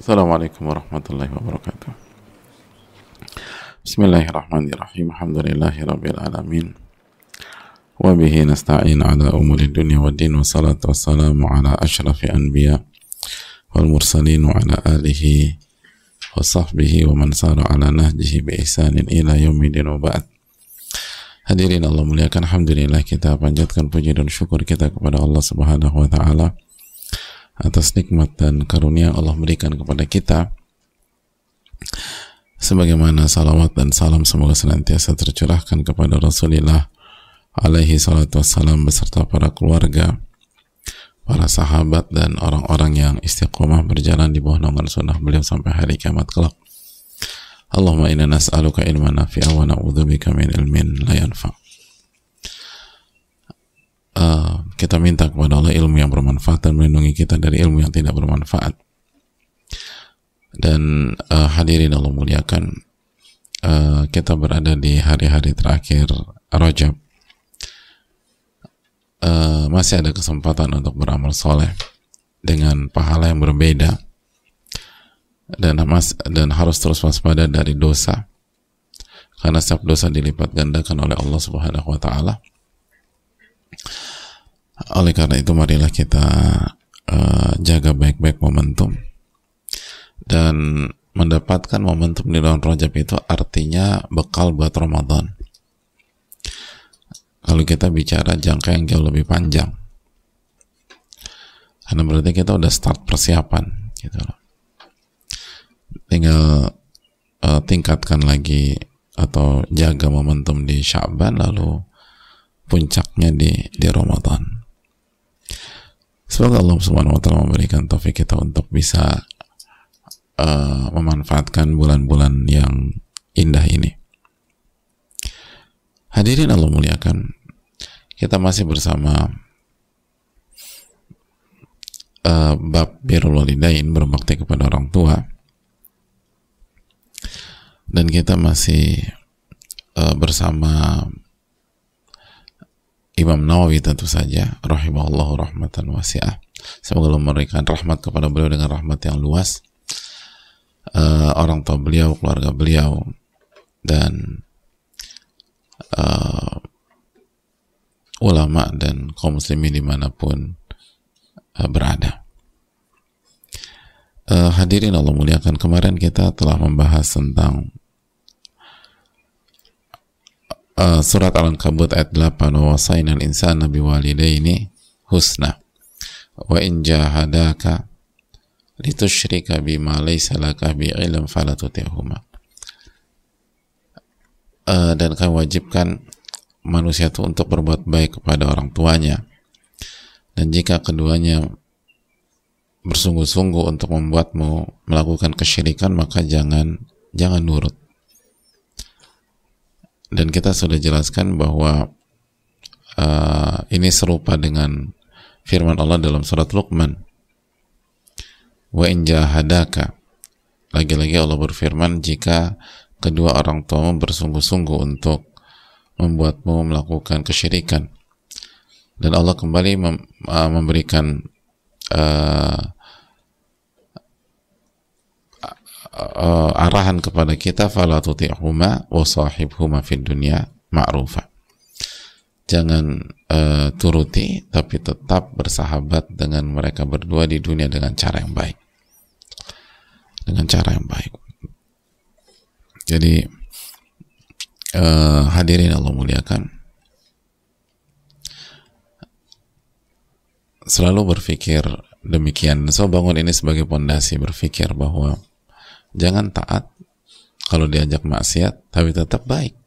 Assalamualaikum warahmatullahi wabarakatuh. Bismillahirrahmanirrahim. Alhamdulillahi rabbil alamin. Wa bihi nasta'in ala umuri dunya wa din wa salatu wassalamu ala ashrafi anbiya wal mursalin ala alihi wa sahbihi wa man sara ala nahjihi bi ihsanin ila wa ba'd. Hadirin Allah muliakan Alhamdulillah kita panjatkan puji dan syukur kita kepada Allah subhanahu wa ta'ala atas nikmat dan karunia Allah berikan kepada kita. Sebagaimana salawat dan salam semoga senantiasa tercurahkan kepada Rasulullah alaihi salatu wassalam beserta para keluarga para sahabat dan orang-orang yang istiqomah berjalan di bawah naungan sunnah beliau sampai hari kiamat kelak. Allahumma inna nas'aluka ilman nafi'a wa na'udzubika min ilmin la yanfa' uh, kita minta kepada Allah ilmu yang bermanfaat dan melindungi kita dari ilmu yang tidak bermanfaat. Dan uh, hadirin Allah muliakan uh, kita berada di hari-hari terakhir Rajab. Uh, masih ada kesempatan untuk beramal soleh dengan pahala yang berbeda dan mas dan harus terus waspada dari dosa. Karena setiap dosa dilipat gandakan oleh Allah Subhanahu wa taala. Oleh karena itu marilah kita uh, jaga baik-baik momentum dan mendapatkan momentum di bulan Rajab itu artinya bekal buat Ramadan. Kalau kita bicara jangka yang jauh lebih panjang. Karena berarti kita udah start persiapan gitu tinggal uh, tingkatkan lagi atau jaga momentum di Syaban lalu puncaknya di di Ramadan. Semoga Allah Subhanahu wa taala memberikan taufik kita untuk bisa uh, memanfaatkan bulan-bulan yang indah ini. Hadirin Allah muliakan. Kita masih bersama uh, bab birrul walidain berbakti kepada orang tua dan kita masih uh, bersama Imam Nawawi tentu saja rahimahullahu rahmatan wasi'ah. Semoga Allah memberikan rahmat kepada beliau dengan rahmat yang luas. Uh, orang tua beliau keluarga beliau dan uh, ulama dan kaum muslimin di mana pun uh, berada. Uh, hadirin Allah muliakan kemarin kita telah membahas tentang uh, surat Al-Ankabut ayat 8 wa wasaina al-insana biwalidaini husna wa in jahadaka litusyrika bima laysa laka bi ilm fala tuti'huma. Uh, dan kami wajibkan manusia itu untuk berbuat baik kepada orang tuanya. Dan jika keduanya bersungguh-sungguh untuk membuatmu melakukan kesyirikan maka jangan jangan nurut dan kita sudah jelaskan bahwa uh, ini serupa dengan firman Allah dalam surat Luqman. Wa in jahadaka. Lagi-lagi Allah berfirman jika kedua orang tuamu bersungguh-sungguh untuk membuatmu melakukan kesyirikan. Dan Allah kembali mem uh, memberikan uh, uh, arahan kepada kita fala tuti'huma wa sahibhuma fid dunya ma'rufa. Jangan uh, turuti tapi tetap bersahabat dengan mereka berdua di dunia dengan cara yang baik. Dengan cara yang baik. Jadi uh, hadirin Allah muliakan. Selalu berpikir demikian. So bangun ini sebagai pondasi berpikir bahwa jangan taat kalau diajak maksiat tapi tetap baik.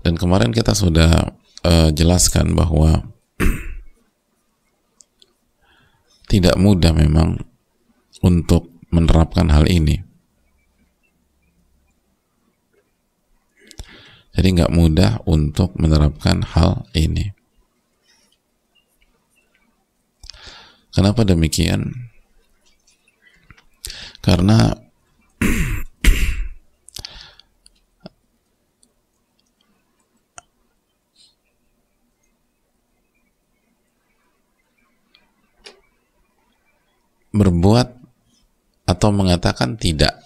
Dan kemarin kita sudah uh, jelaskan bahwa tidak mudah memang untuk menerapkan hal ini. Jadi nggak mudah untuk menerapkan hal ini. Kenapa demikian karena berbuat atau mengatakan tidak.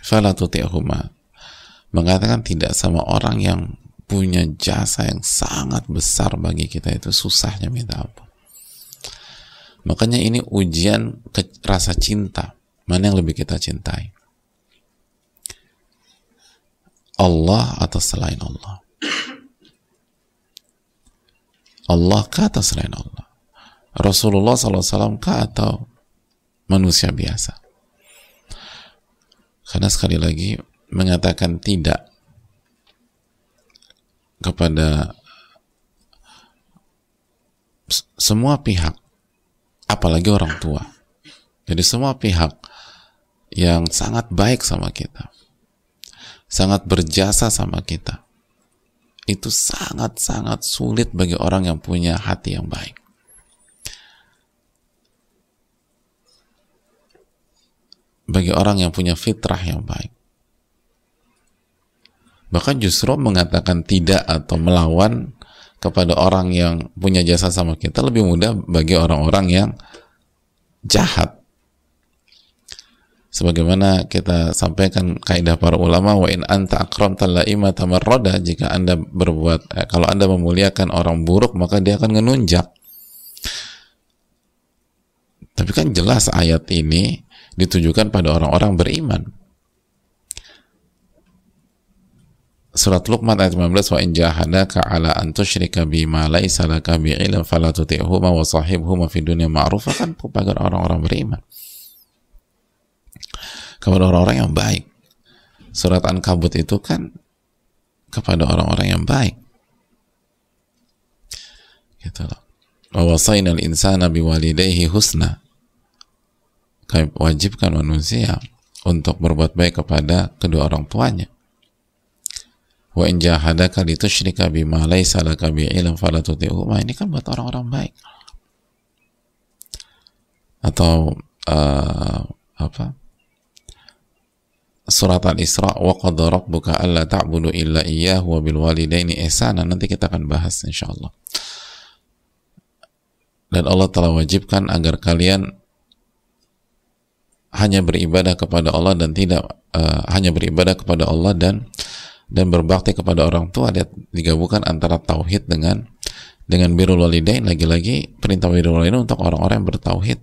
Fala mengatakan tidak sama orang yang punya jasa yang sangat besar bagi kita itu susahnya minta ampun. Makanya ini ujian rasa cinta mana yang lebih kita cintai? Allah atau selain Allah. Allah kah atau selain Allah. Rasulullah SAW kah atau manusia biasa? Karena sekali lagi mengatakan tidak kepada semua pihak, apalagi orang tua. Jadi semua pihak yang sangat baik sama kita, sangat berjasa sama kita, itu sangat-sangat sulit bagi orang yang punya hati yang baik. bagi orang yang punya fitrah yang baik. Bahkan justru mengatakan tidak atau melawan kepada orang yang punya jasa sama kita lebih mudah bagi orang-orang yang jahat. Sebagaimana kita sampaikan kaidah para ulama wa in anta akram talaima tamarrada jika Anda berbuat eh, kalau Anda memuliakan orang buruk maka dia akan menunjak. Tapi kan jelas ayat ini ditujukan pada orang-orang beriman. Surat Luqman ayat 15 wa in jahadaka ala an tusyrika bima laisa laka bi ilm fala tuti'huma wa sahibhuma fi dunya ma'rufa kan kepada orang-orang beriman. Kepada orang-orang yang baik. Surat An-Kabut itu kan kepada orang-orang yang baik. Gitu loh. Wa wasaina al-insana biwalidayhi husna kami wajibkan manusia untuk berbuat baik kepada kedua orang tuanya. Wa in jahadaka litusyrika bima laisa laka bi ilm fala tuti'huma. Ini kan buat orang-orang baik. Atau uh, apa? Surat Al-Isra wa qadha rabbuka alla ta'budu illa iyyahu wa bil walidaini ihsana. Nanti kita akan bahas insyaallah. Dan Allah telah wajibkan agar kalian hanya beribadah kepada Allah dan tidak uh, hanya beribadah kepada Allah dan dan berbakti kepada orang tua dia digabungkan antara tauhid dengan dengan birrul walidain lagi-lagi perintah birrul walidain untuk orang-orang yang bertauhid.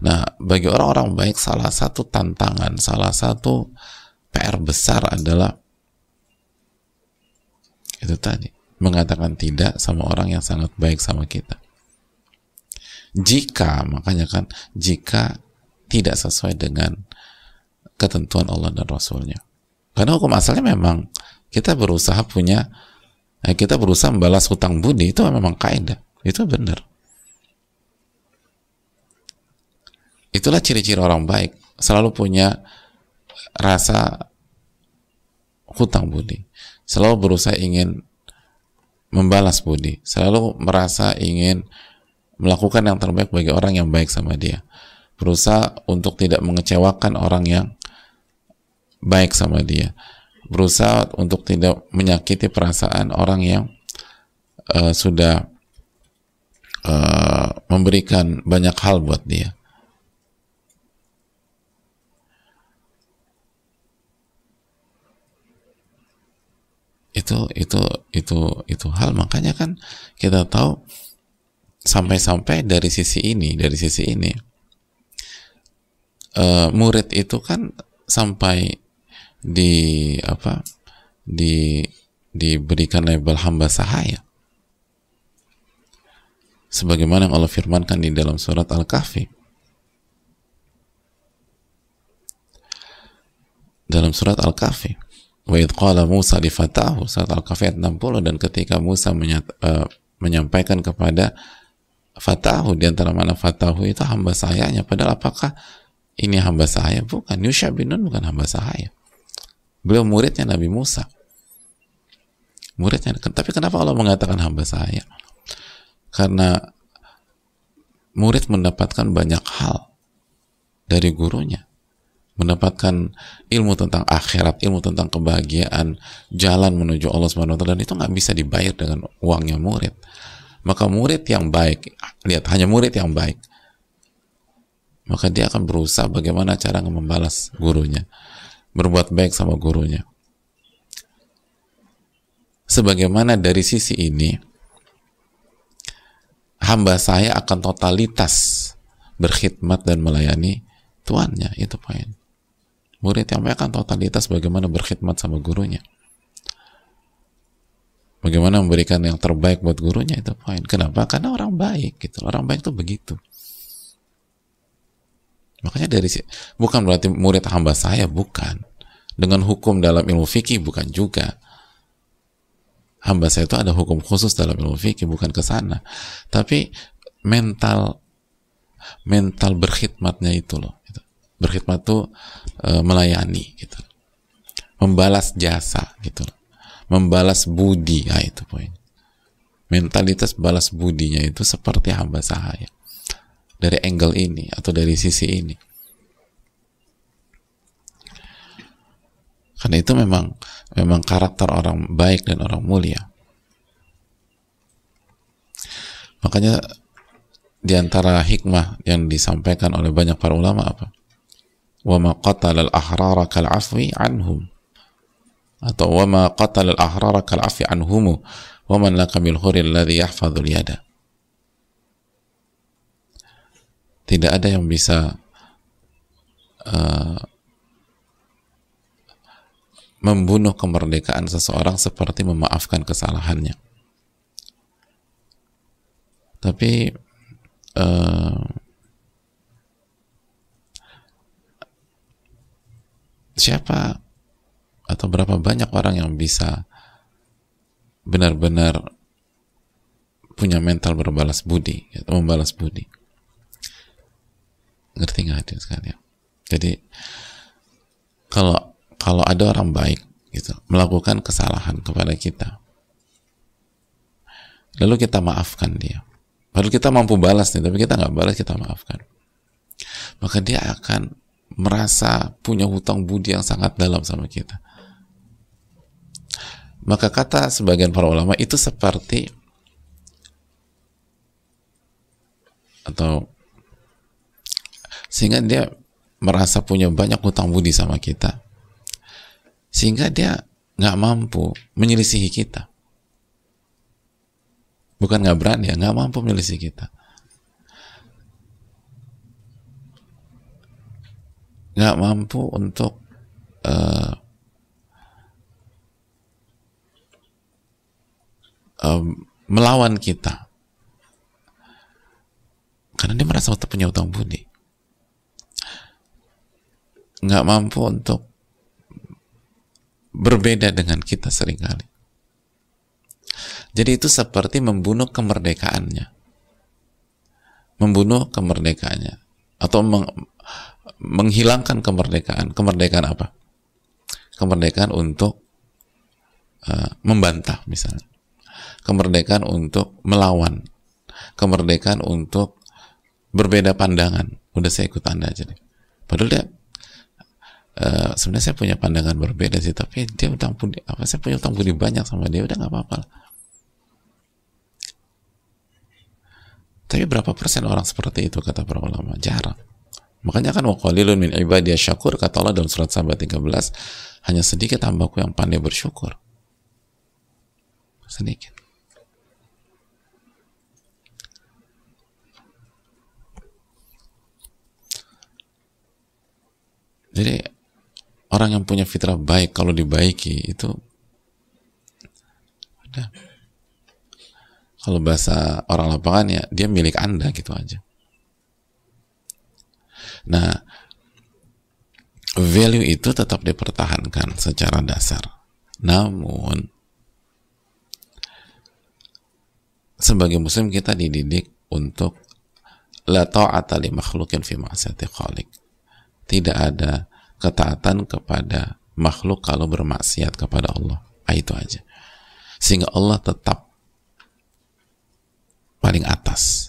Nah, bagi orang-orang baik salah satu tantangan, salah satu PR besar adalah itu tadi, mengatakan tidak sama orang yang sangat baik sama kita. Jika, makanya kan, jika tidak sesuai dengan ketentuan Allah dan Rasulnya. Karena hukum asalnya memang kita berusaha punya, eh, kita berusaha membalas hutang budi itu memang kaidah, itu benar. Itulah ciri-ciri orang baik, selalu punya rasa hutang budi, selalu berusaha ingin membalas budi, selalu merasa ingin melakukan yang terbaik bagi orang yang baik sama dia. Berusaha untuk tidak mengecewakan orang yang baik sama dia. Berusaha untuk tidak menyakiti perasaan orang yang uh, sudah uh, memberikan banyak hal buat dia itu itu itu itu hal. Makanya kan kita tahu sampai-sampai dari sisi ini dari sisi ini uh, murid itu kan sampai di apa di diberikan label hamba sahaya. Sebagaimana yang Allah firmankan di dalam surat Al-Kahfi. Dalam surat Al-Kahfi wa Musa li fatahu surat Al-Kahfi ayat 60 dan ketika Musa menyat, uh, menyampaikan kepada fatahu di antara mana fatahu itu hamba sayanya padahal apakah ini hamba saya bukan. Yusha bin Nun bukan hamba saya beliau muridnya Nabi Musa. Muridnya. Tapi kenapa Allah mengatakan hamba saya karena murid mendapatkan banyak hal dari gurunya mendapatkan ilmu tentang akhirat, ilmu tentang kebahagiaan, jalan menuju Allah Subhanahu dan itu nggak bisa dibayar dengan uangnya murid. Maka murid yang baik, lihat hanya murid yang baik maka dia akan berusaha bagaimana cara membalas gurunya berbuat baik sama gurunya sebagaimana dari sisi ini hamba saya akan totalitas berkhidmat dan melayani tuannya itu poin murid yang baik akan totalitas bagaimana berkhidmat sama gurunya. Bagaimana memberikan yang terbaik buat gurunya itu poin. Kenapa? Karena orang baik gitu. Orang baik tuh begitu. Makanya dari bukan berarti murid hamba saya bukan. Dengan hukum dalam ilmu fikih bukan juga. Hamba saya itu ada hukum khusus dalam ilmu fikih bukan ke sana. Tapi mental mental berkhidmatnya itu loh gitu. Berkhidmat tuh e, melayani gitu. Membalas jasa gitu. Membalas budi ya itu poin. Mentalitas balas budinya itu seperti hamba sahaya. Dari angle ini atau dari sisi ini. Karena itu memang memang karakter orang baik dan orang mulia. Makanya di antara hikmah yang disampaikan oleh banyak para ulama apa? Qatala al-ahrara kal afwi anhum. Atau kal afwi anhum wa man laka bil huri alladhi yahfadhul yada. Tidak ada yang bisa uh, membunuh kemerdekaan seseorang seperti memaafkan kesalahannya. Tapi uh, siapa atau berapa banyak orang yang bisa benar-benar punya mental berbalas budi atau membalas budi. Ngerti nggak hadirin sekalian? Jadi kalau kalau ada orang baik gitu melakukan kesalahan kepada kita lalu kita maafkan dia. Baru kita mampu balas nih tapi kita nggak balas kita maafkan. Maka dia akan merasa punya hutang budi yang sangat dalam sama kita. Maka kata sebagian para ulama itu seperti atau sehingga dia merasa punya banyak hutang budi sama kita. Sehingga dia nggak mampu menyelisihi kita. Bukan nggak berani ya nggak mampu menyelisihi kita nggak mampu untuk uh, uh, melawan kita karena dia merasa punya utang budi nggak mampu untuk berbeda dengan kita sering kali. Jadi itu seperti membunuh kemerdekaannya. Membunuh kemerdekaannya. Atau meng, menghilangkan kemerdekaan. Kemerdekaan apa? Kemerdekaan untuk uh, membantah misalnya. Kemerdekaan untuk melawan. Kemerdekaan untuk berbeda pandangan. Udah saya ikut Anda aja deh. Padahal dia Uh, sebenarnya saya punya pandangan berbeda sih tapi dia utang budi apa saya punya utang budi banyak sama dia udah nggak apa-apa tapi berapa persen orang seperti itu kata para ulama jarang makanya kan waqalilun min ibadiyah syakur kata Allah dalam surat sahabat 13 hanya sedikit hambaku yang pandai bersyukur. Sedikit. Jadi orang yang punya fitrah baik kalau dibaiki itu udah. Kalau bahasa orang lapangan ya dia milik anda gitu aja nah value itu tetap dipertahankan secara dasar namun sebagai muslim kita dididik untuk la ta'ata li makhlukin fi ma'asiyati khaliq tidak ada ketaatan kepada makhluk kalau bermaksiat kepada Allah. Ah, itu aja. Sehingga Allah tetap paling atas.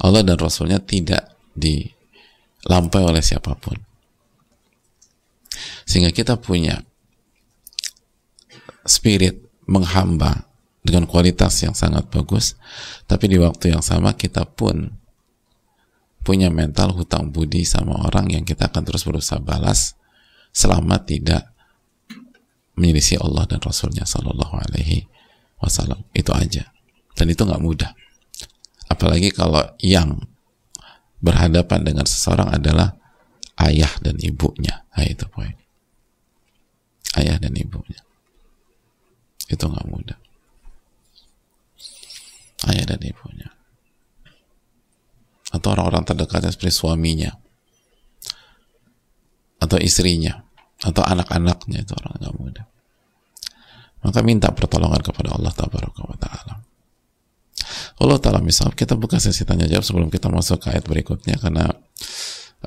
Allah dan Rasulnya tidak dilampaui oleh siapa pun. Sehingga kita punya spirit menghamba dengan kualitas yang sangat bagus, tapi di waktu yang sama kita pun punya mental hutang budi sama orang yang kita akan terus berusaha balas selama tidak menyelisih Allah dan Rasulnya Sallallahu Alaihi Wasallam. Itu aja. Dan itu nggak mudah. Apalagi kalau yang berhadapan dengan seseorang adalah ayah dan ibunya. Nah, itu poin. Ayah dan ibunya. Itu nggak mudah. Ayah dan ibunya. Atau orang-orang terdekatnya seperti suaminya. Atau istrinya. Atau anak-anaknya itu orang nggak mudah. Maka minta pertolongan kepada Allah Taala Allah Ta'ala misal kita buka sesi tanya jawab sebelum kita masuk ke ayat berikutnya karena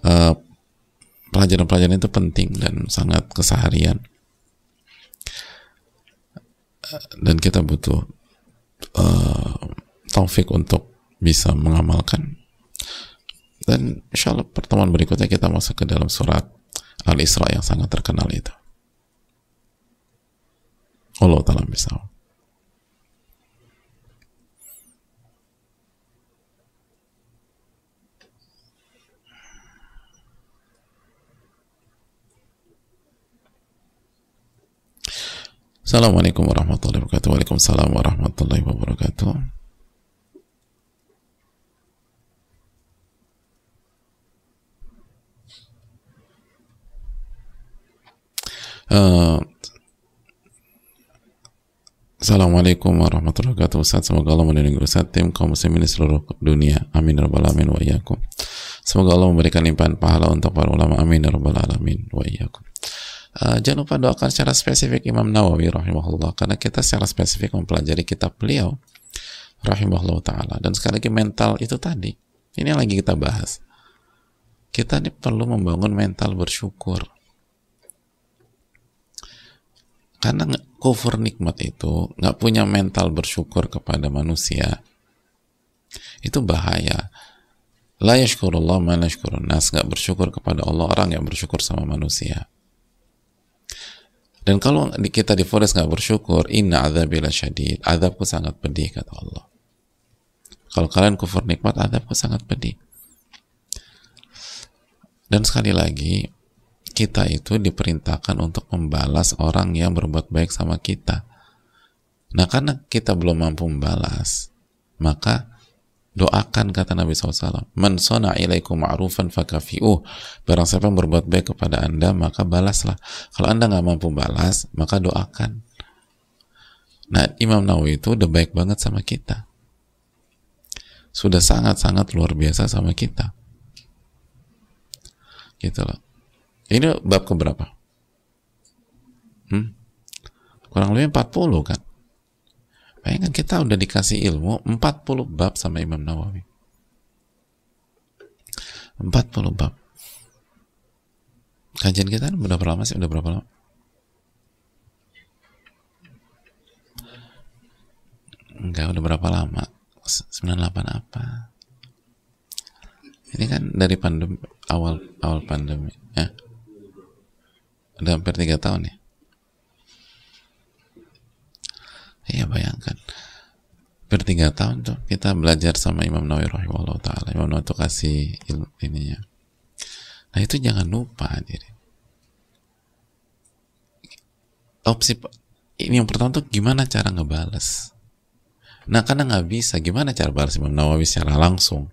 uh, pelajaran-pelajaran itu penting dan sangat keseharian. Dan kita butuh uh, taufik untuk bisa mengamalkan. Dan insya Allah pertemuan berikutnya kita masuk ke dalam surat Al-Isra yang sangat terkenal itu. Allah Ta'ala misal Assalamualaikum warahmatullahi wabarakatuh. Waalaikumsalam warahmatullahi wabarakatuh. Uh, Assalamualaikum warahmatullahi wabarakatuh Ustaz. Semoga Allah melindungi Ustaz Tim kaum muslimin seluruh dunia. Amin ya Rabbal Alamin wa iyyakum. Semoga Allah memberikan limpahan pahala untuk para ulama. Amin ya Rabbal Alamin wa iyyakum Uh, jangan lupa doakan secara spesifik Imam Nawawi rahimahullah karena kita secara spesifik mempelajari kitab beliau rahimahullah taala. Dan sekali lagi mental itu tadi. Ini yang lagi kita bahas. Kita ini perlu membangun mental bersyukur. Karena kufur nikmat itu nggak punya mental bersyukur kepada manusia itu bahaya. La yashkurullah ma nas nggak bersyukur kepada Allah orang yang bersyukur sama manusia dan kalau kita difonis nggak bersyukur, inna azabila syadid, azabku sangat pedih kata Allah. Kalau kalian kufur nikmat, azabku sangat pedih. Dan sekali lagi, kita itu diperintahkan untuk membalas orang yang berbuat baik sama kita. Nah, karena kita belum mampu membalas, maka doakan kata Nabi SAW man sona ilaikum ma'rufan fakafi'uh. Barang siapa yang berbuat baik kepada anda maka balaslah. Kalau anda nggak mampu balas maka doakan. Nah Imam Nawawi itu udah baik banget sama kita. Sudah sangat-sangat luar biasa sama kita. Gitu loh. Ini bab keberapa? Hmm? kurang lebih 40 kan Bayangkan kita udah dikasih ilmu 40 bab sama Imam Nawawi. 40 bab. Kajian kita udah berapa lama sih? Udah berapa lama? Enggak, udah berapa lama? 98 apa? Ini kan dari pandemi awal awal pandemi, ya. Udah hampir tiga tahun ya. Iya bayangkan bertiga tahun tuh kita belajar sama Imam Nawawi rahimahullah taala. Imam Nawawi tuh kasih ilmu ininya. Nah itu jangan lupa diri. Opsi ini yang pertama tuh gimana cara ngebales. Nah karena nggak bisa, gimana cara balas Imam Nawawi secara langsung?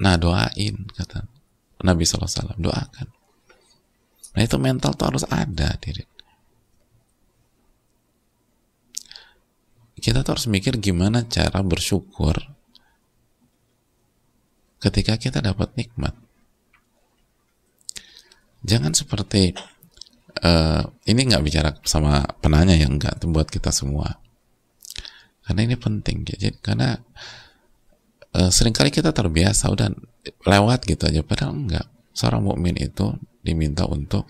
Nah doain kata Nabi SAW doakan. Nah itu mental tuh harus ada diri. Kita tuh harus mikir gimana cara bersyukur ketika kita dapat nikmat. Jangan seperti uh, ini nggak bicara sama penanya yang nggak buat kita semua. Karena ini penting, jadi karena uh, sering kali kita terbiasa udah lewat gitu aja, padahal enggak. Seorang mukmin itu diminta untuk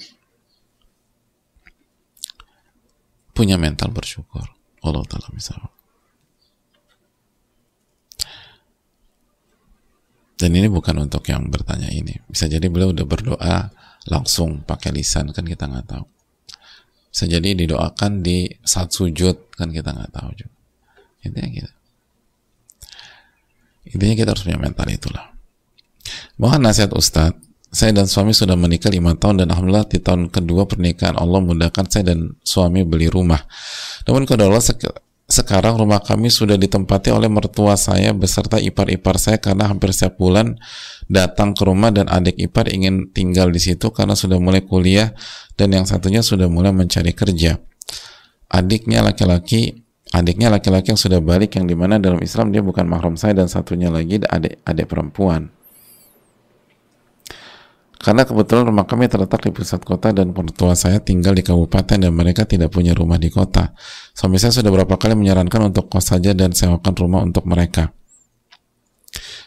punya mental bersyukur. Allah Ta'ala misalnya. Dan ini bukan untuk yang bertanya ini. Bisa jadi beliau udah berdoa langsung pakai lisan kan kita nggak tahu. Bisa jadi didoakan di saat sujud kan kita nggak tahu juga. Intinya gitu. intinya kita harus punya mental itulah mohon nasihat Ustadz saya dan suami sudah menikah lima tahun dan alhamdulillah di tahun kedua pernikahan Allah mudahkan saya dan suami beli rumah. Namun kalau Allah sek sekarang rumah kami sudah ditempati oleh mertua saya beserta ipar-ipar saya karena hampir setiap bulan datang ke rumah dan adik ipar ingin tinggal di situ karena sudah mulai kuliah dan yang satunya sudah mulai mencari kerja. Adiknya laki-laki adiknya laki-laki yang sudah balik yang di mana dalam Islam dia bukan mahram saya dan satunya lagi adik adik perempuan karena kebetulan rumah kami terletak di pusat kota dan mertua saya tinggal di kabupaten dan mereka tidak punya rumah di kota. Suami saya sudah beberapa kali menyarankan untuk kos saja dan sewakan rumah untuk mereka.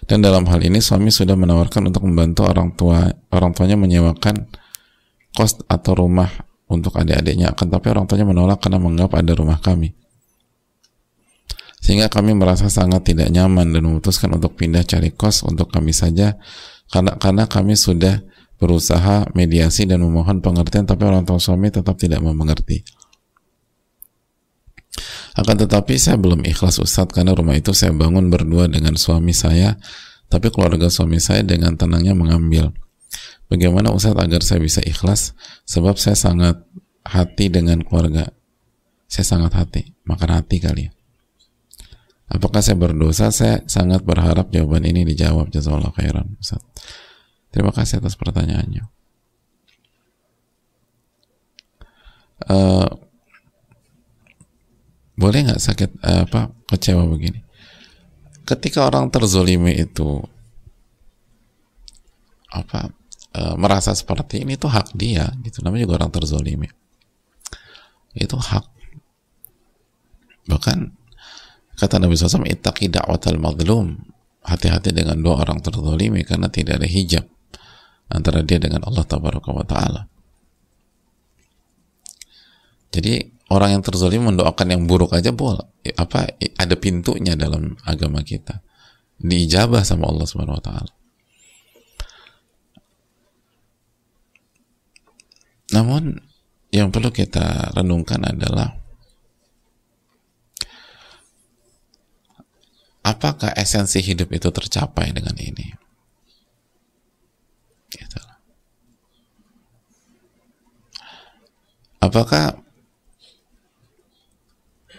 Dan dalam hal ini suami sudah menawarkan untuk membantu orang tua orang tuanya menyewakan kos atau rumah untuk adik-adiknya. Akan tapi orang tuanya menolak karena menganggap ada rumah kami. Sehingga kami merasa sangat tidak nyaman dan memutuskan untuk pindah cari kos untuk kami saja karena karena kami sudah berusaha mediasi dan memohon pengertian tapi orang tua suami tetap tidak mau mengerti. Akan tetapi saya belum ikhlas Ustadz karena rumah itu saya bangun berdua dengan suami saya tapi keluarga suami saya dengan tenangnya mengambil. Bagaimana Ustadz agar saya bisa ikhlas? Sebab saya sangat hati dengan keluarga. Saya sangat hati makan hati kali. Ya apakah saya berdosa? Saya sangat berharap jawaban ini dijawab. Jazakallah khairan Ustadz Terima kasih atas pertanyaannya. Uh, boleh nggak sakit uh, apa kecewa begini? Ketika orang terzolimi itu apa uh, merasa seperti ini tuh hak dia, gitu. Namanya juga orang terzolimi. Itu hak. Bahkan kata Nabi SAW, "Ittaqi da'watal madlum." Hati-hati dengan doa orang terzolimi karena tidak ada hijab antara dia dengan Allah Taala. Jadi orang yang terzalim mendoakan yang buruk aja boleh apa ada pintunya dalam agama kita diijabah sama Allah Subhanahu wa taala. Namun yang perlu kita renungkan adalah apakah esensi hidup itu tercapai dengan ini? Gitu. Apakah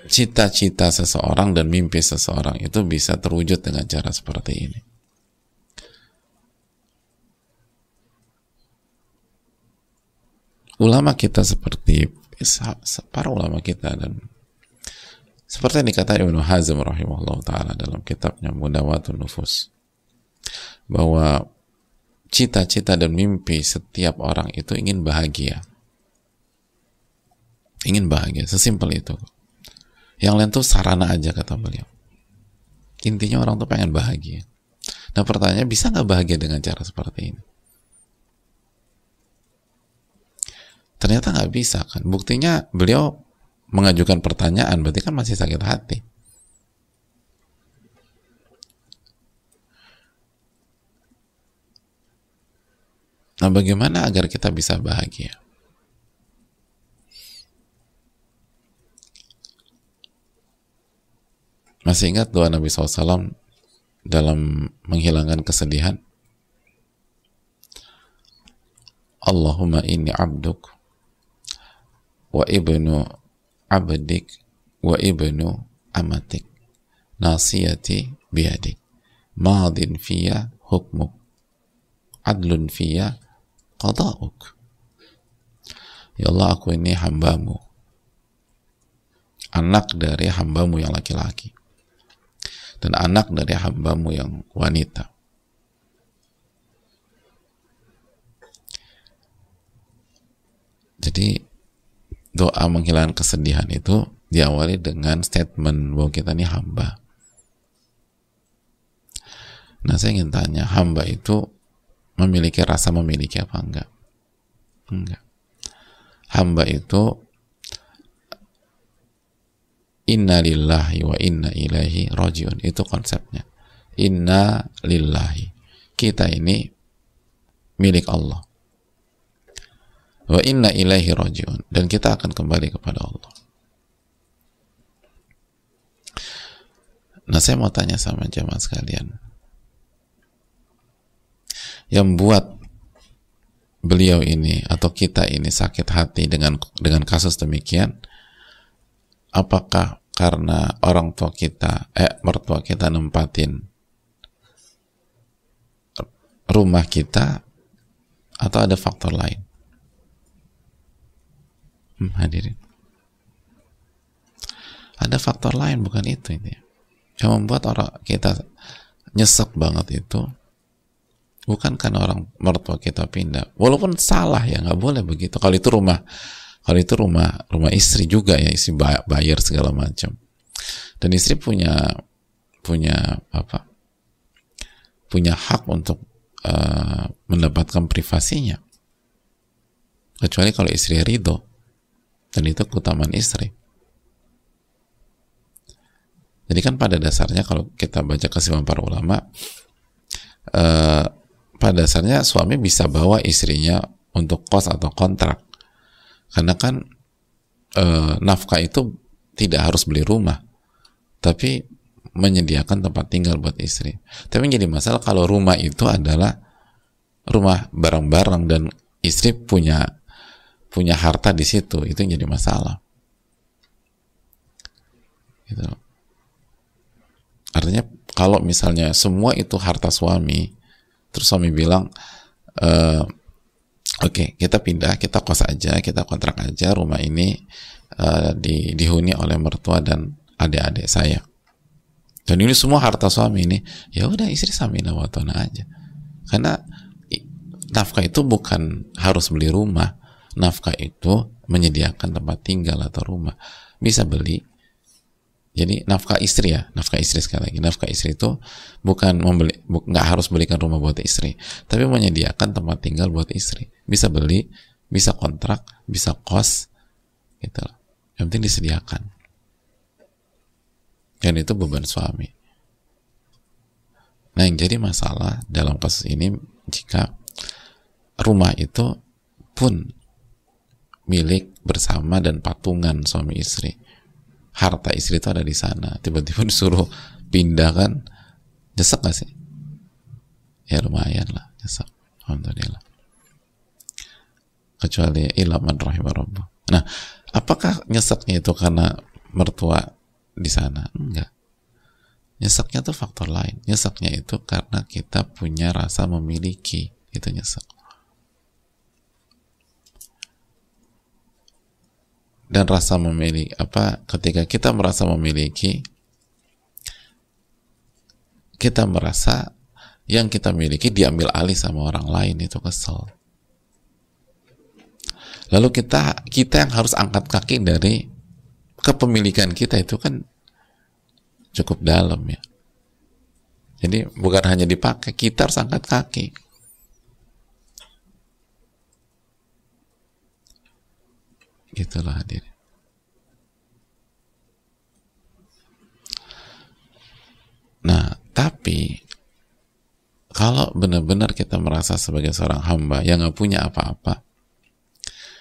cita-cita seseorang dan mimpi seseorang itu bisa terwujud dengan cara seperti ini? Ulama kita seperti para ulama kita dan seperti yang dikatakan Ibnu Hazm rahimahullah taala dalam kitabnya Mudawatun Nufus bahwa cita-cita dan mimpi setiap orang itu ingin bahagia. Ingin bahagia, sesimpel itu. Yang lain tuh sarana aja kata beliau. Intinya orang tuh pengen bahagia. Nah pertanyaannya bisa nggak bahagia dengan cara seperti ini? Ternyata nggak bisa kan. Buktinya beliau mengajukan pertanyaan, berarti kan masih sakit hati. Nah, bagaimana agar kita bisa bahagia? Masih ingat doa Nabi SAW dalam menghilangkan kesedihan? Allahumma inni abduk wa ibnu abdik wa ibnu amatik nasiyati biadik madin fiya hukmuk adlun fiya qada'uk. Ya Allah aku ini hambamu. Anak dari hambamu yang laki-laki. Dan anak dari hambamu yang wanita. Jadi doa menghilangkan kesedihan itu diawali dengan statement bahwa kita ini hamba. Nah saya ingin tanya hamba itu memiliki rasa memiliki apa? Enggak. Enggak. Hamba itu inna lillahi wa inna ilaihi rojiun itu konsepnya. Inna lillahi. Kita ini milik Allah. Wa inna ilaihi rojiun dan kita akan kembali kepada Allah. Nah saya mau tanya sama jemaah sekalian yang buat beliau ini atau kita ini sakit hati dengan dengan kasus demikian apakah karena orang tua kita eh mertua kita nempatin rumah kita atau ada faktor lain? Hmm, hadirin. Ada faktor lain bukan itu ini. Yang membuat orang kita nyesek banget itu bukan karena orang mertua kita pindah. Walaupun salah ya nggak boleh begitu. Kalau itu rumah kalau itu rumah rumah istri juga ya istri bayar segala macam. Dan istri punya punya apa? Punya hak untuk uh, mendapatkan privasinya. Kecuali kalau istri ridho. Dan itu keutamaan istri. Jadi kan pada dasarnya kalau kita baca kesimpulan para ulama uh, pada dasarnya suami bisa bawa istrinya untuk kos atau kontrak. Karena kan e, nafkah itu tidak harus beli rumah tapi menyediakan tempat tinggal buat istri. Tapi jadi masalah kalau rumah itu adalah rumah barang-barang dan istri punya punya harta di situ itu yang jadi masalah. Gitu. Artinya kalau misalnya semua itu harta suami terus suami bilang e, oke okay, kita pindah kita kos aja kita kontrak aja rumah ini uh, di, dihuni oleh mertua dan adik-adik saya. Dan ini semua harta suami ini ya udah istri samina watona aja. Karena nafkah itu bukan harus beli rumah nafkah itu menyediakan tempat tinggal atau rumah. Bisa beli jadi nafkah istri ya, nafkah istri sekali lagi. Nafkah istri itu bukan membeli, nggak harus belikan rumah buat istri, tapi menyediakan tempat tinggal buat istri. Bisa beli, bisa kontrak, bisa kos, gitu. Yang penting disediakan. Dan itu beban suami. Nah, yang jadi masalah dalam kasus ini jika rumah itu pun milik bersama dan patungan suami istri harta istri itu ada di sana. Tiba-tiba disuruh pindah kan nyesek gak sih? Ya lumayan lah nyesek. Alhamdulillah. Kecuali ilaman rahimah nah apakah nyeseknya itu karena mertua di sana? Enggak. Nyeseknya itu faktor lain. Nyeseknya itu karena kita punya rasa memiliki. Itu nyesek dan rasa memiliki apa ketika kita merasa memiliki kita merasa yang kita miliki diambil alih sama orang lain itu kesel. Lalu kita kita yang harus angkat kaki dari kepemilikan kita itu kan cukup dalam ya. Jadi bukan hanya dipakai kita harus angkat kaki Itulah hadir. Nah, tapi kalau benar-benar kita merasa sebagai seorang hamba yang nggak punya apa-apa,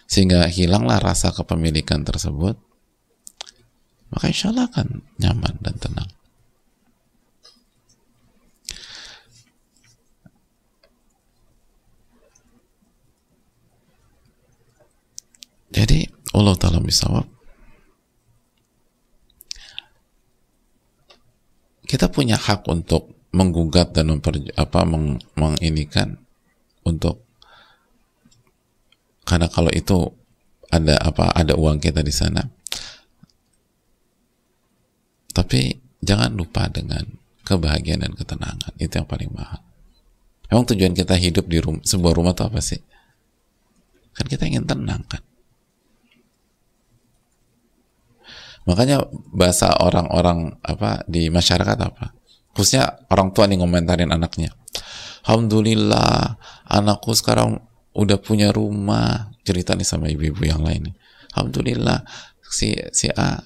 sehingga hilanglah rasa kepemilikan tersebut, maka insya Allah akan nyaman dan tenang. Jadi Allah taala misawab kita punya hak untuk menggugat dan memper, apa meng, menginikan untuk karena kalau itu ada apa ada uang kita di sana. Tapi jangan lupa dengan kebahagiaan dan ketenangan. Itu yang paling mahal. Emang tujuan kita hidup di rum sebuah rumah itu apa sih? Kan kita ingin tenang kan Makanya bahasa orang-orang apa di masyarakat apa? Khususnya orang tua nih ngomentarin anaknya. Alhamdulillah, anakku sekarang udah punya rumah. Cerita nih sama ibu-ibu yang lain. Alhamdulillah, si si A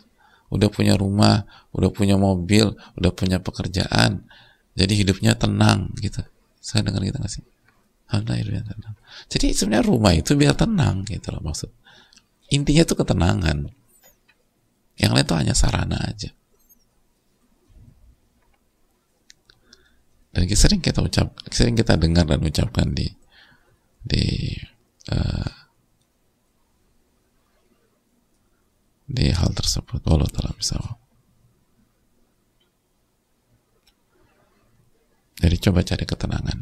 udah punya rumah, udah punya mobil, udah punya pekerjaan. Jadi hidupnya tenang gitu. Saya dengar gitu gak sih? Alhamdulillah tenang. Jadi sebenarnya rumah itu biar tenang gitu loh maksud. Intinya itu ketenangan yang lain itu hanya sarana aja. dan sering kita ucap sering kita dengar dan ucapkan di di uh, di hal tersebut. Allah taala bisa jadi coba cari ketenangan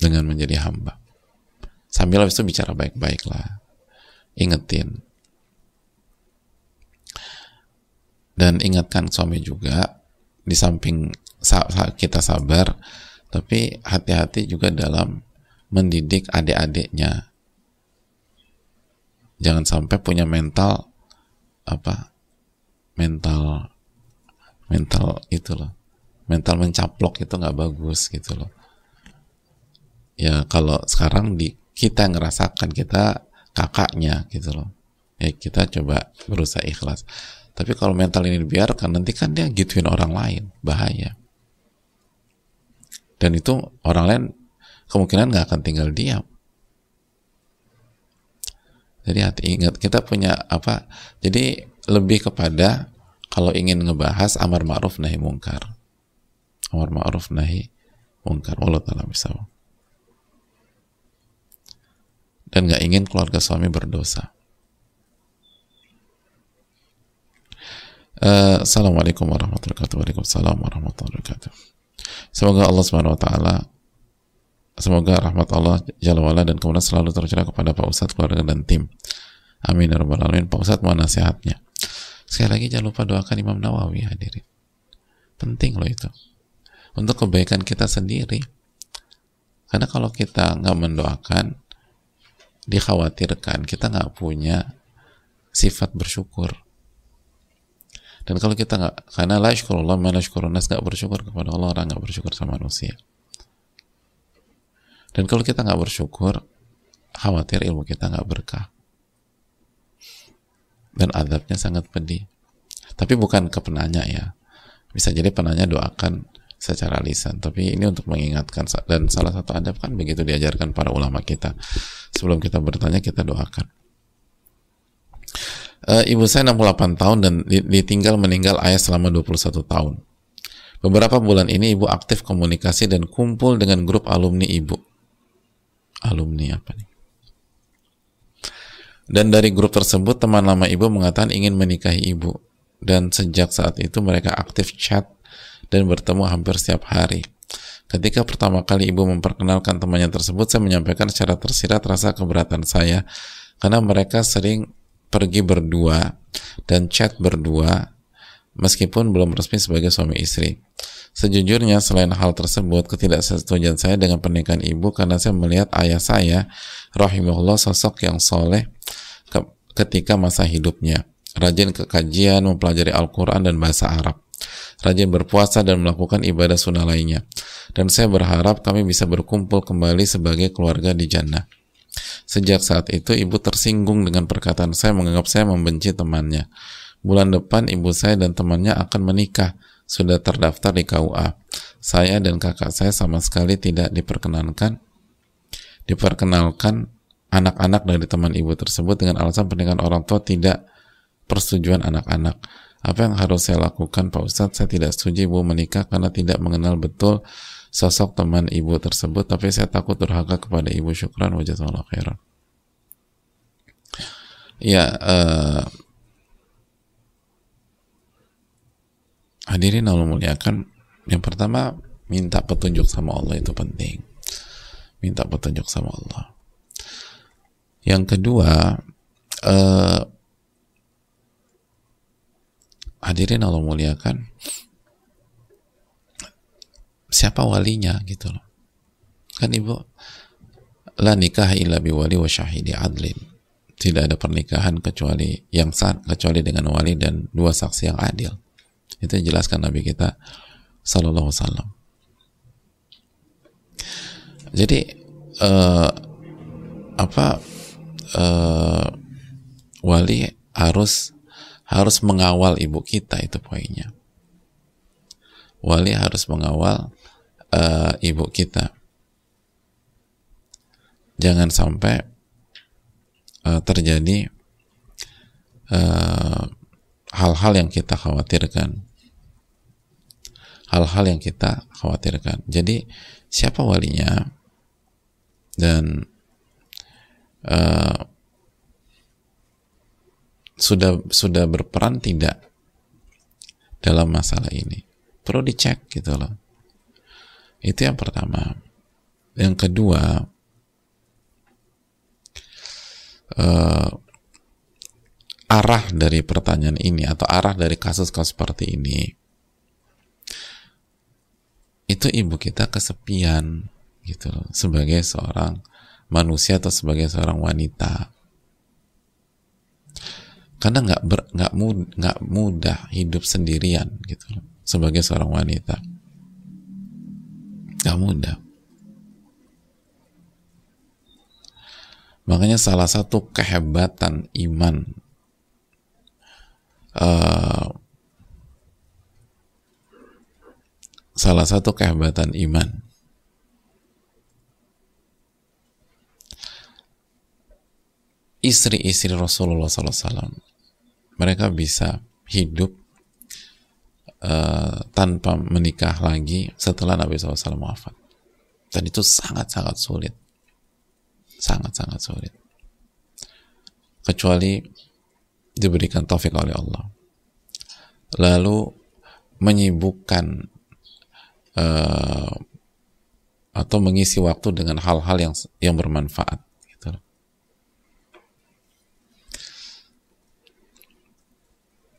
dengan menjadi hamba. Sambil habis itu bicara baik-baik lah. Ingetin dan ingatkan suami juga di samping kita sabar tapi hati-hati juga dalam mendidik adik-adiknya. Jangan sampai punya mental apa mental mental itu loh. Mental mencaplok itu nggak bagus gitu loh. Ya kalau sekarang di kita ngerasakan kita kakaknya gitu loh. Ya kita coba berusaha ikhlas tapi kalau mental ini dibiarkan, nanti kan dia gituin orang lain, bahaya. Dan itu orang lain kemungkinan nggak akan tinggal diam. Jadi hati ingat kita punya apa? Jadi lebih kepada kalau ingin ngebahas amar ma'ruf nahi mungkar. Amar ma'ruf nahi mungkar. Allah taala bisa. Dan nggak ingin keluarga suami berdosa. Uh, Assalamualaikum warahmatullahi wabarakatuh. Waalaikumsalam warahmatullahi wabarakatuh. Semoga Allah Subhanahu wa taala semoga rahmat Allah Jalla wala dan kemudian selalu tercurah kepada Pak Ustadz, keluarga dan tim. Amin ya rabbal alamin. Pak Ustadz mau nasihatnya. Sekali lagi jangan lupa doakan Imam Nawawi hadirin. Penting loh itu. Untuk kebaikan kita sendiri. Karena kalau kita nggak mendoakan, dikhawatirkan kita nggak punya sifat bersyukur dan kalau kita nggak, karena la syukurullah, mana syukurunas nggak bersyukur kepada Allah, orang nggak bersyukur sama manusia. Dan kalau kita nggak bersyukur, khawatir ilmu kita nggak berkah. Dan adabnya sangat pedih. Tapi bukan ke penanya ya. Bisa jadi penanya doakan secara lisan. Tapi ini untuk mengingatkan dan salah satu adab kan begitu diajarkan para ulama kita. Sebelum kita bertanya kita doakan uh, ibu saya 68 tahun dan ditinggal meninggal ayah selama 21 tahun. Beberapa bulan ini ibu aktif komunikasi dan kumpul dengan grup alumni ibu. Alumni apa nih? Dan dari grup tersebut teman lama ibu mengatakan ingin menikahi ibu. Dan sejak saat itu mereka aktif chat dan bertemu hampir setiap hari. Ketika pertama kali ibu memperkenalkan temannya tersebut, saya menyampaikan secara tersirat rasa keberatan saya karena mereka sering pergi berdua dan chat berdua meskipun belum resmi sebagai suami istri. Sejujurnya selain hal tersebut ketidaksetujuan saya dengan pernikahan ibu karena saya melihat ayah saya rahimahullah sosok yang soleh ke ketika masa hidupnya. Rajin ke kajian, mempelajari Al-Quran dan bahasa Arab. Rajin berpuasa dan melakukan ibadah sunnah lainnya. Dan saya berharap kami bisa berkumpul kembali sebagai keluarga di jannah Sejak saat itu ibu tersinggung dengan perkataan saya menganggap saya membenci temannya. Bulan depan ibu saya dan temannya akan menikah, sudah terdaftar di KUA. Saya dan kakak saya sama sekali tidak diperkenankan diperkenalkan anak-anak dari teman ibu tersebut dengan alasan pernikahan orang tua tidak persetujuan anak-anak. Apa yang harus saya lakukan Pak Ustadz? Saya tidak setuju ibu menikah karena tidak mengenal betul sosok teman ibu tersebut tapi saya takut durhaka kepada ibu. Syukran wajah Allah khairan. Ya uh, hadirin Allah muliakan. Yang pertama minta petunjuk sama Allah itu penting. Minta petunjuk sama Allah. Yang kedua uh, hadirin Allah muliakan siapa walinya gitu loh. Kan ibu la nikah illa wali wa syahidi adlin. Tidak ada pernikahan kecuali yang sah kecuali dengan wali dan dua saksi yang adil. Itu yang jelaskan Nabi kita Sallallahu Wasallam. Jadi uh, apa uh, wali harus harus mengawal ibu kita itu poinnya wali harus mengawal uh, ibu kita. Jangan sampai uh, terjadi eh, hal-hal uh, yang kita khawatirkan. hal-hal yang kita khawatirkan. Jadi siapa walinya dan uh, sudah sudah berperan tidak dalam masalah ini perlu dicek gitu loh. Itu yang pertama. Yang kedua uh, arah dari pertanyaan ini atau arah dari kasus-kasus seperti ini itu ibu kita kesepian gitu loh sebagai seorang manusia atau sebagai seorang wanita. Karena nggak nggak mud, mudah hidup sendirian gitu loh sebagai seorang wanita. Nggak mudah. Makanya salah satu kehebatan iman uh, salah satu kehebatan iman istri-istri Rasulullah SAW mereka bisa hidup uh, tanpa menikah lagi setelah Nabi SAW wafat. Dan itu sangat-sangat sulit. Sangat-sangat sulit. Kecuali diberikan taufik oleh Allah. Lalu menyibukkan uh, atau mengisi waktu dengan hal-hal yang yang bermanfaat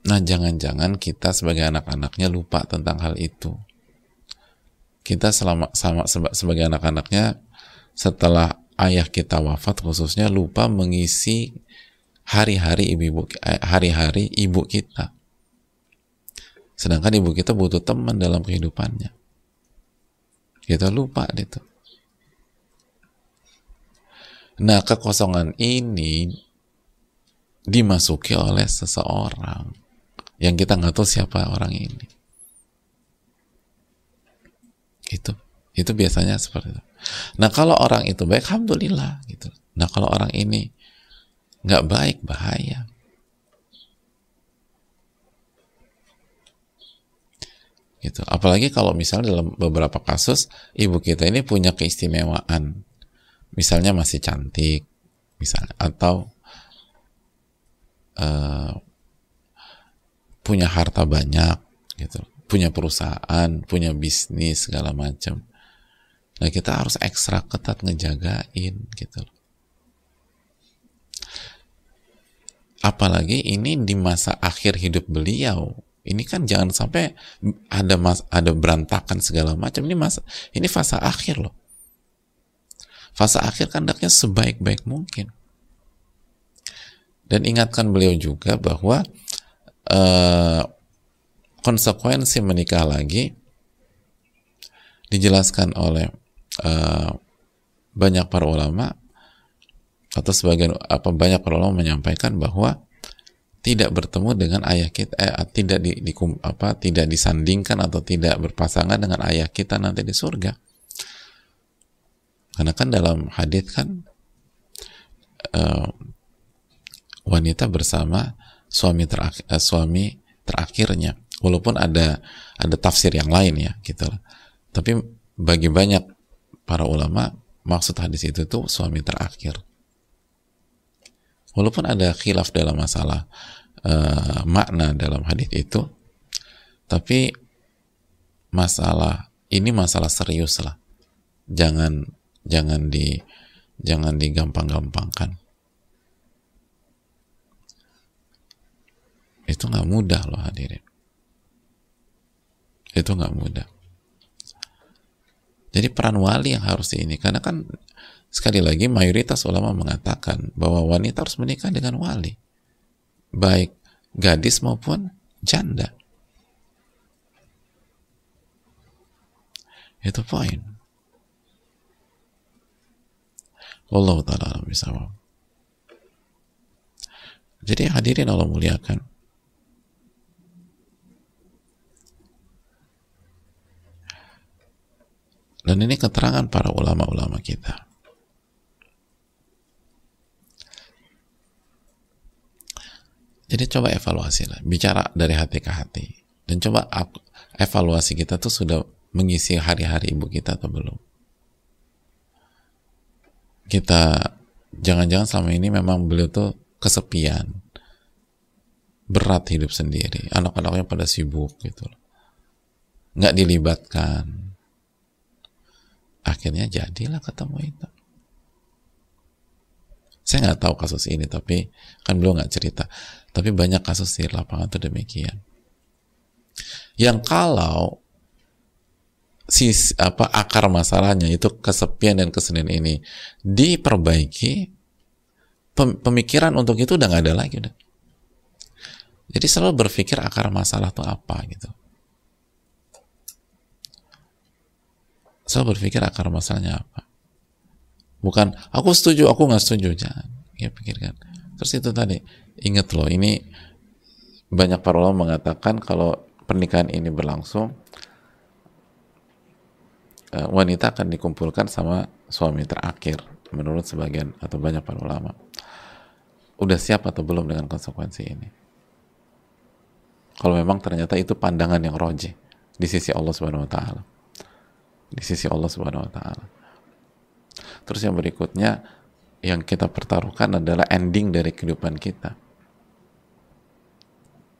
Nah, jangan-jangan kita sebagai anak-anaknya lupa tentang hal itu. Kita selama sama sebagai anak-anaknya setelah ayah kita wafat khususnya lupa mengisi hari-hari ibu eh, hari-hari ibu kita. Sedangkan ibu kita butuh teman dalam kehidupannya. Kita lupa itu. Nah, kekosongan ini dimasuki oleh seseorang yang kita nggak tahu siapa orang ini. Itu itu biasanya seperti itu. Nah kalau orang itu baik alhamdulillah gitu. Nah kalau orang ini nggak baik bahaya. Gitu. Apalagi kalau misalnya dalam beberapa kasus ibu kita ini punya keistimewaan. Misalnya masih cantik misalnya atau uh, punya harta banyak gitu. Punya perusahaan punya bisnis segala macam. Nah kita harus ekstra ketat ngejagain gitu. Apalagi ini di masa akhir hidup beliau. Ini kan jangan sampai ada mas ada berantakan segala macam. Ini masa ini fase akhir loh. Fase akhir kan hendaknya sebaik-baik mungkin. Dan ingatkan beliau juga bahwa uh, konsekuensi menikah lagi dijelaskan oleh uh, banyak para ulama atau sebagian apa banyak para ulama menyampaikan bahwa tidak bertemu dengan ayah kita eh, tidak di, di apa tidak disandingkan atau tidak berpasangan dengan ayah kita nanti di surga. Karena kan dalam hadis kan uh, wanita bersama suami terakhir uh, suami terakhirnya. Walaupun ada ada tafsir yang lain ya gitu tapi bagi banyak para ulama maksud hadis itu tuh suami terakhir. Walaupun ada khilaf dalam masalah uh, makna dalam hadis itu tapi masalah ini masalah serius lah. Jangan jangan di jangan digampang-gampangkan itu nggak mudah loh hadirin. Itu nggak mudah. Jadi peran wali yang harus ini karena kan sekali lagi mayoritas ulama mengatakan bahwa wanita harus menikah dengan wali. Baik gadis maupun janda. Itu poin. Allah taala bisa jadi hadirin Allah muliakan Dan ini keterangan para ulama-ulama kita. Jadi coba evaluasi lah, bicara dari hati ke hati. Dan coba evaluasi kita tuh sudah mengisi hari-hari ibu kita atau belum? Kita jangan-jangan selama ini memang beliau tuh kesepian, berat hidup sendiri, anak-anaknya pada sibuk gitu loh, nggak dilibatkan. Akhirnya jadilah ketemu itu. Saya nggak tahu kasus ini, tapi kan belum nggak cerita. Tapi banyak kasus di lapangan itu demikian yang kalau si apa akar masalahnya itu kesepian dan kesenian ini diperbaiki pemikiran untuk itu udah nggak ada lagi udah jadi selalu berpikir akar masalah itu apa gitu selalu berpikir akar masalahnya apa? Bukan aku setuju aku nggak setuju. Jangan ya pikirkan. Terus itu tadi ingat loh ini banyak para ulama mengatakan kalau pernikahan ini berlangsung eh, wanita akan dikumpulkan sama suami terakhir menurut sebagian atau banyak para ulama. Udah siap atau belum dengan konsekuensi ini? Kalau memang ternyata itu pandangan yang roji di sisi Allah Subhanahu wa taala di sisi Allah Subhanahu wa taala. Terus yang berikutnya yang kita pertaruhkan adalah ending dari kehidupan kita.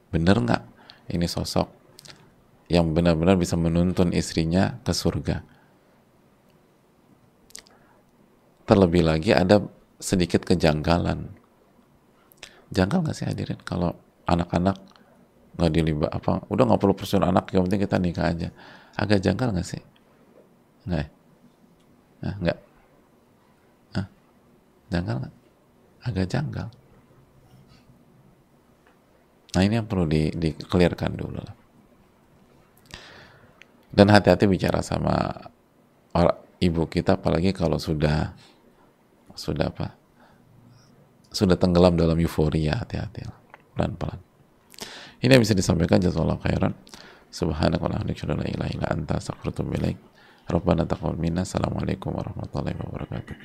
Bener nggak? Ini sosok yang benar-benar bisa menuntun istrinya ke surga. Terlebih lagi ada sedikit kejanggalan. Janggal nggak sih hadirin? Kalau anak-anak nggak dilibat apa udah nggak perlu persoalan anak yang penting kita nikah aja. Agak janggal nggak sih nggak ya? nah, nggak nah, janggal nggak agak janggal. Nah ini yang perlu di, di clearkan dulu lah. Dan hati-hati bicara sama orang, ibu kita apalagi kalau sudah sudah apa? Sudah tenggelam dalam euforia hati-hati pelan-pelan. Ini yang bisa disampaikan jazakallahu khairan. Subhanakallahumma wa bihamdika la ilaha illa anta astaghfiruka wa atubu Rabbana taqabbal minna. Assalamualaikum warahmatullahi wabarakatuh.